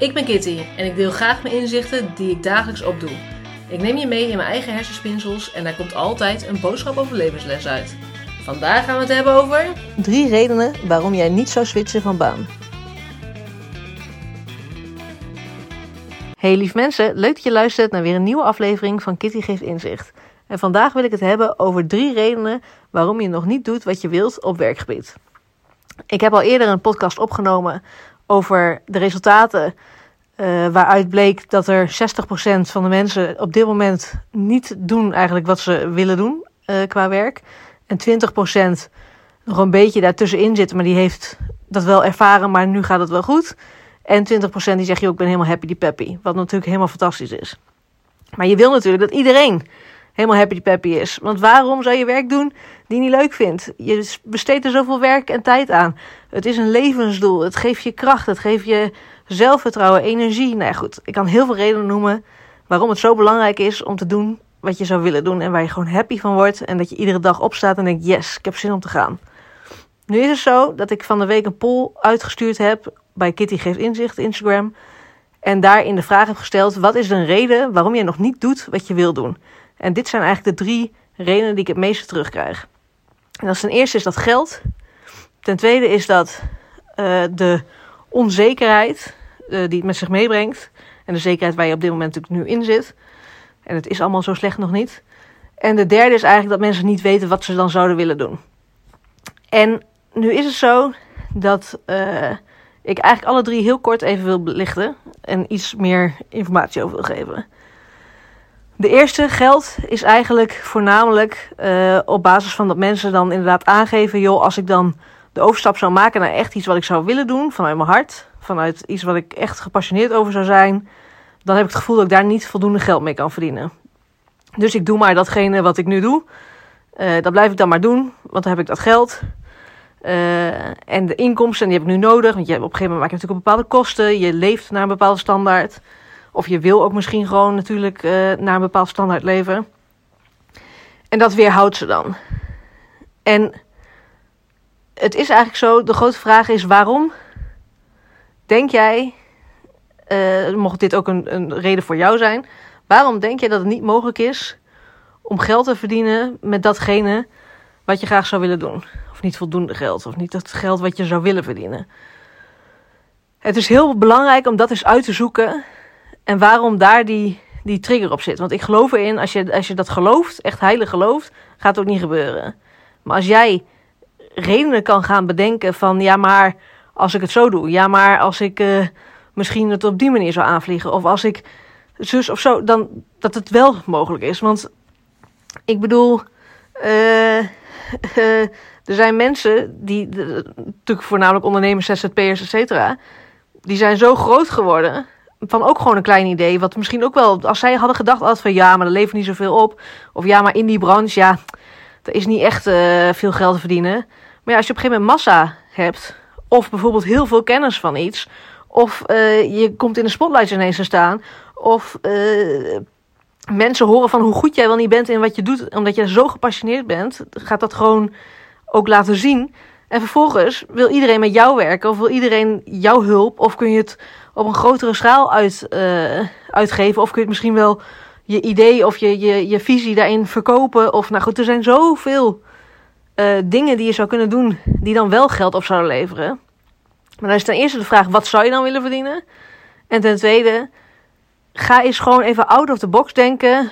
Ik ben Kitty en ik deel graag mijn inzichten die ik dagelijks opdoe. Ik neem je mee in mijn eigen hersenspinsels en daar komt altijd een boodschap over levensles uit. Vandaag gaan we het hebben over... Drie redenen waarom jij niet zou switchen van baan. Hey lief mensen, leuk dat je luistert naar weer een nieuwe aflevering van Kitty Geeft Inzicht. En vandaag wil ik het hebben over drie redenen waarom je nog niet doet wat je wilt op werkgebied. Ik heb al eerder een podcast opgenomen over de resultaten uh, waaruit bleek dat er 60% van de mensen op dit moment niet doen eigenlijk wat ze willen doen uh, qua werk. En 20% nog een beetje daartussenin zitten, maar die heeft dat wel ervaren, maar nu gaat het wel goed. En 20% die zegt, joh, ik ben helemaal happy die peppy. Wat natuurlijk helemaal fantastisch is. Maar je wil natuurlijk dat iedereen helemaal happy peppy is. Want waarom zou je werk doen die je niet leuk vindt? Je besteedt er zoveel werk en tijd aan. Het is een levensdoel. Het geeft je kracht. Het geeft je zelfvertrouwen, energie. Nou ja, goed, ik kan heel veel redenen noemen waarom het zo belangrijk is om te doen wat je zou willen doen. En waar je gewoon happy van wordt. En dat je iedere dag opstaat en denkt, yes, ik heb zin om te gaan. Nu is het zo dat ik van de week een poll uitgestuurd heb bij Kitty Geeft Inzicht, Instagram. En daarin de vraag heb gesteld: wat is een reden waarom je nog niet doet wat je wil doen? En dit zijn eigenlijk de drie redenen die ik het meeste terugkrijg. En dat is ten eerste is dat geld. Ten tweede is dat uh, de onzekerheid uh, die het met zich meebrengt. En de zekerheid waar je op dit moment natuurlijk nu in zit. En het is allemaal zo slecht nog niet. En de derde is eigenlijk dat mensen niet weten wat ze dan zouden willen doen. En nu is het zo dat uh, ik eigenlijk alle drie heel kort even wil belichten. En iets meer informatie over wil geven. De eerste geld is eigenlijk voornamelijk uh, op basis van dat mensen dan inderdaad aangeven: joh, als ik dan de overstap zou maken naar echt iets wat ik zou willen doen, vanuit mijn hart, vanuit iets wat ik echt gepassioneerd over zou zijn, dan heb ik het gevoel dat ik daar niet voldoende geld mee kan verdienen. Dus ik doe maar datgene wat ik nu doe. Uh, dat blijf ik dan maar doen, want dan heb ik dat geld. Uh, en de inkomsten, die heb ik nu nodig. Want je op een gegeven moment maak je natuurlijk bepaalde kosten. Je leeft naar een bepaalde standaard. Of je wil ook misschien gewoon natuurlijk uh, naar een bepaald standaard leven. En dat weerhoudt ze dan. En het is eigenlijk zo, de grote vraag is waarom denk jij, uh, mocht dit ook een, een reden voor jou zijn, waarom denk jij dat het niet mogelijk is om geld te verdienen met datgene wat je graag zou willen doen? Of niet voldoende geld, of niet het geld wat je zou willen verdienen. Het is heel belangrijk om dat eens uit te zoeken en waarom daar die, die trigger op zit. Want ik geloof erin, als je, als je dat gelooft, echt heilig gelooft, gaat het ook niet gebeuren. Maar als jij redenen kan gaan bedenken van, ja maar als ik het zo doe, ja maar als ik uh, misschien het op die manier zou aanvliegen, of als ik zus of zo, dan dat het wel mogelijk is. Want ik bedoel, uh, uh, er zijn mensen die, natuurlijk voornamelijk ondernemers, ZZP'ers, et cetera, die zijn zo groot geworden van ook gewoon een klein idee. Wat misschien ook wel, als zij hadden gedacht altijd van ja, maar er levert niet zoveel op. Of ja, maar in die branche, ja, er is niet echt uh, veel geld te verdienen. Maar ja, als je op een gegeven moment massa hebt, of bijvoorbeeld heel veel kennis van iets, of uh, je komt in de spotlight ineens te staan, of uh, mensen horen van hoe goed jij wel niet bent in wat je doet, omdat je zo gepassioneerd bent, gaat dat gewoon ook laten zien. En vervolgens wil iedereen met jou werken, of wil iedereen jouw hulp, of kun je het op een grotere schaal uit, uh, uitgeven, of kun je misschien wel je idee of je, je, je visie daarin verkopen. Of nou goed, er zijn zoveel uh, dingen die je zou kunnen doen die dan wel geld op zouden leveren. Maar dan is ten eerste de vraag, wat zou je dan willen verdienen? En ten tweede, ga eens gewoon even out of the box denken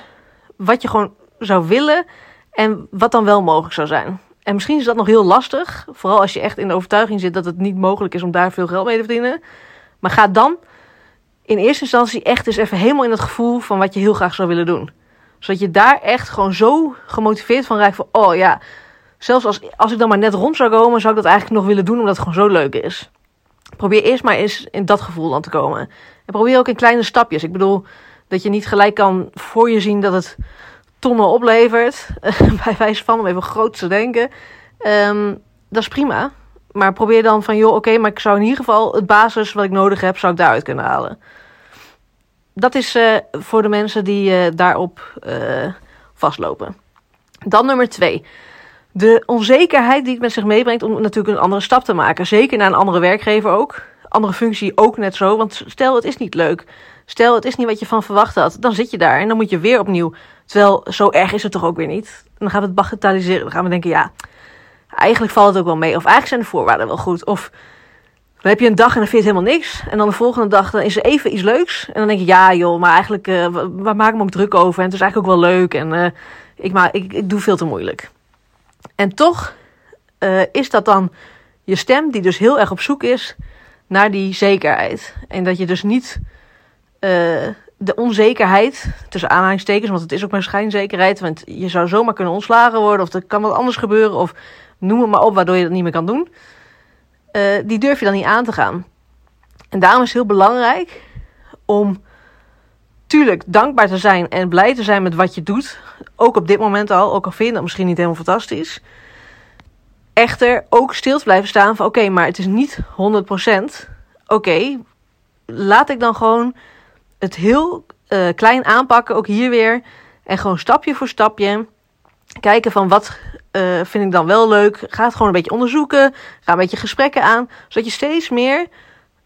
wat je gewoon zou willen en wat dan wel mogelijk zou zijn. En misschien is dat nog heel lastig, vooral als je echt in de overtuiging zit dat het niet mogelijk is om daar veel geld mee te verdienen. Maar ga dan in eerste instantie echt eens even helemaal in het gevoel van wat je heel graag zou willen doen. Zodat je daar echt gewoon zo gemotiveerd van raakt van, oh ja, zelfs als, als ik dan maar net rond zou komen, zou ik dat eigenlijk nog willen doen omdat het gewoon zo leuk is. Probeer eerst maar eens in dat gevoel dan te komen. En probeer ook in kleine stapjes. Ik bedoel, dat je niet gelijk kan voor je zien dat het tonnen oplevert. bij wijze van, om even groot te denken. Um, dat is prima. Maar probeer dan van, joh, oké, maar ik zou in ieder geval het basis wat ik nodig heb, zou ik daaruit kunnen halen. Dat is uh, voor de mensen die uh, daarop uh, vastlopen. Dan nummer twee. De onzekerheid die het met zich meebrengt om natuurlijk een andere stap te maken. Zeker naar een andere werkgever ook. andere functie ook net zo. Want stel het is niet leuk. Stel het is niet wat je van verwacht had. Dan zit je daar en dan moet je weer opnieuw. Terwijl zo erg is het toch ook weer niet. Dan gaan we het bagatelliseren. Dan gaan we denken, ja, eigenlijk valt het ook wel mee. Of eigenlijk zijn de voorwaarden wel goed. Of dan heb je een dag en dan vind je helemaal niks. En dan de volgende dag dan is er even iets leuks. En dan denk je, ja joh, maar eigenlijk, uh, waar maak ik me ook druk over? En het is eigenlijk ook wel leuk. En uh, ik, maar, ik, ik doe veel te moeilijk. En toch uh, is dat dan je stem die dus heel erg op zoek is naar die zekerheid. En dat je dus niet de onzekerheid, tussen aanhalingstekens, want het is ook maar schijnzekerheid. Want je zou zomaar kunnen ontslagen worden of er kan wat anders gebeuren. Of noem het maar op waardoor je dat niet meer kan doen uh, die durf je dan niet aan te gaan. En daarom is het heel belangrijk om, tuurlijk, dankbaar te zijn en blij te zijn met wat je doet. Ook op dit moment al, ook al vind je dat misschien niet helemaal fantastisch. Echter, ook stil te blijven staan van oké, maar het is niet 100%. Oké, laat ik dan gewoon het heel uh, klein aanpakken, ook hier weer. En gewoon stapje voor stapje kijken van wat uh, vind ik dan wel leuk. Ga het gewoon een beetje onderzoeken. Ga een beetje gesprekken aan. Zodat je steeds meer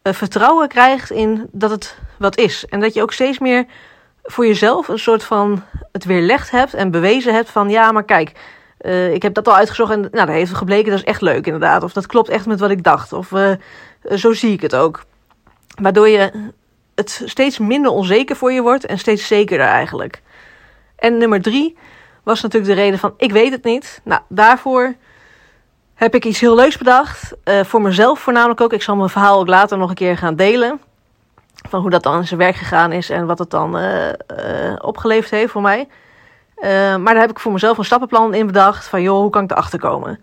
uh, vertrouwen krijgt in dat het wat is. En dat je ook steeds meer voor jezelf een soort van het weerlegd hebt en bewezen hebt van ja, maar kijk, uh, ik heb dat al uitgezocht en nou, dat heeft gebleken, dat is echt leuk inderdaad. Of dat klopt echt met wat ik dacht. Of zo zie ik het ook. Waardoor je het steeds minder onzeker voor je wordt en steeds zekerder eigenlijk. En nummer drie was natuurlijk de reden van ik weet het niet. Nou, daarvoor heb ik iets heel leuks bedacht. Uh, voor mezelf voornamelijk ook. Ik zal mijn verhaal ook later nog een keer gaan delen. Van hoe dat dan in zijn werk gegaan is en wat het dan uh, uh, opgeleverd heeft voor mij. maar daar heb ik voor mezelf een stappenplan in bedacht. Van joh, hoe kan ik erachter komen?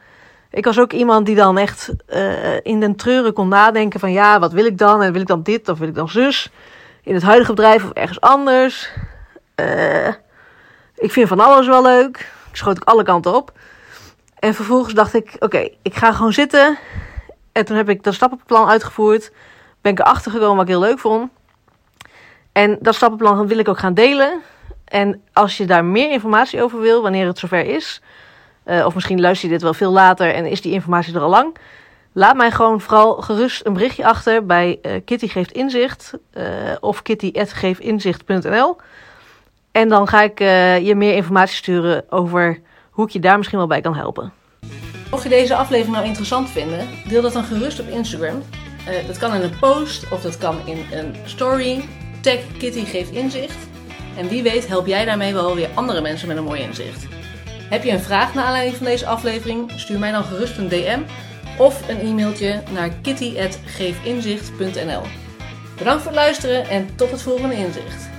Ik was ook iemand die dan echt in den treuren kon nadenken van ja, wat wil ik dan? En wil ik dan dit of wil ik dan zus? In het huidige bedrijf of ergens anders? Ik vind van alles wel leuk. Ik schoot ook alle kanten op. En vervolgens dacht ik, oké, ik ga gewoon zitten. En toen heb ik dat stappenplan uitgevoerd. Ben ik erachter gekomen wat ik heel leuk vond. En dat stappenplan wil ik ook gaan delen. En als je daar meer informatie over wil, wanneer het zover is... Uh, of misschien luister je dit wel veel later en is die informatie er al lang... Laat mij gewoon vooral gerust een berichtje achter bij uh, Kitty Geeft Inzicht uh, of kitty.geeftinzicht.nl. En dan ga ik uh, je meer informatie sturen over hoe ik je daar misschien wel bij kan helpen. Mocht je deze aflevering nou interessant vinden, deel dat dan gerust op Instagram. Uh, dat kan in een post of dat kan in een story. Tag Kitty geeft inzicht. En wie weet help jij daarmee wel weer andere mensen met een mooi inzicht. Heb je een vraag naar aanleiding van deze aflevering? Stuur mij dan gerust een DM of een e-mailtje naar kitty.geefinzicht.nl Bedankt voor het luisteren en tot het volgende inzicht.